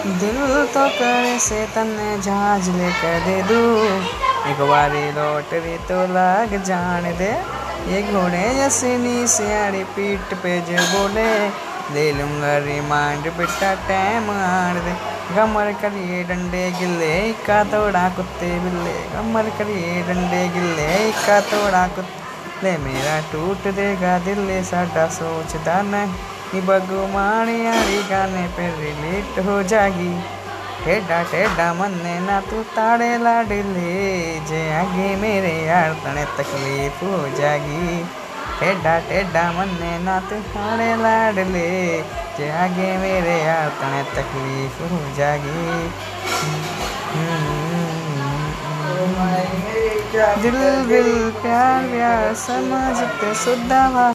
दिल तो करे से तन्ने जहाज़ लेकर दे दू। एक बारी लॉटरी तो लाग जान दे। ये घोड़े जैसी सियाड़ी पीठ पे जो बोले, ले लूँगा रिमांड बेटा टैम आड़ दे। कमर करिए डंडे गिल्ले का तोड़ा कुत्ते बिल्ले। कमर करिए डंडे गिल्ले का तोड़ा कुत्ते। मेरा टूट देगा दिल, साडा सोचता नहीं। बगुमाणी यारी गाने पे रिलेट हो जागी। टेढ़ा टेढ़ा मन्ने ना तू ताड़े लाडले जे आगे मेरे यार तने तकलीफ़ हो जागी। टेढ़ा टेढ़ा मन्ने ना तू ताड़े लाडले जे आगे मेरे यार तने तकलीफ़ हो जागी। दिल दिल, प्यार प्यार समझते सुधा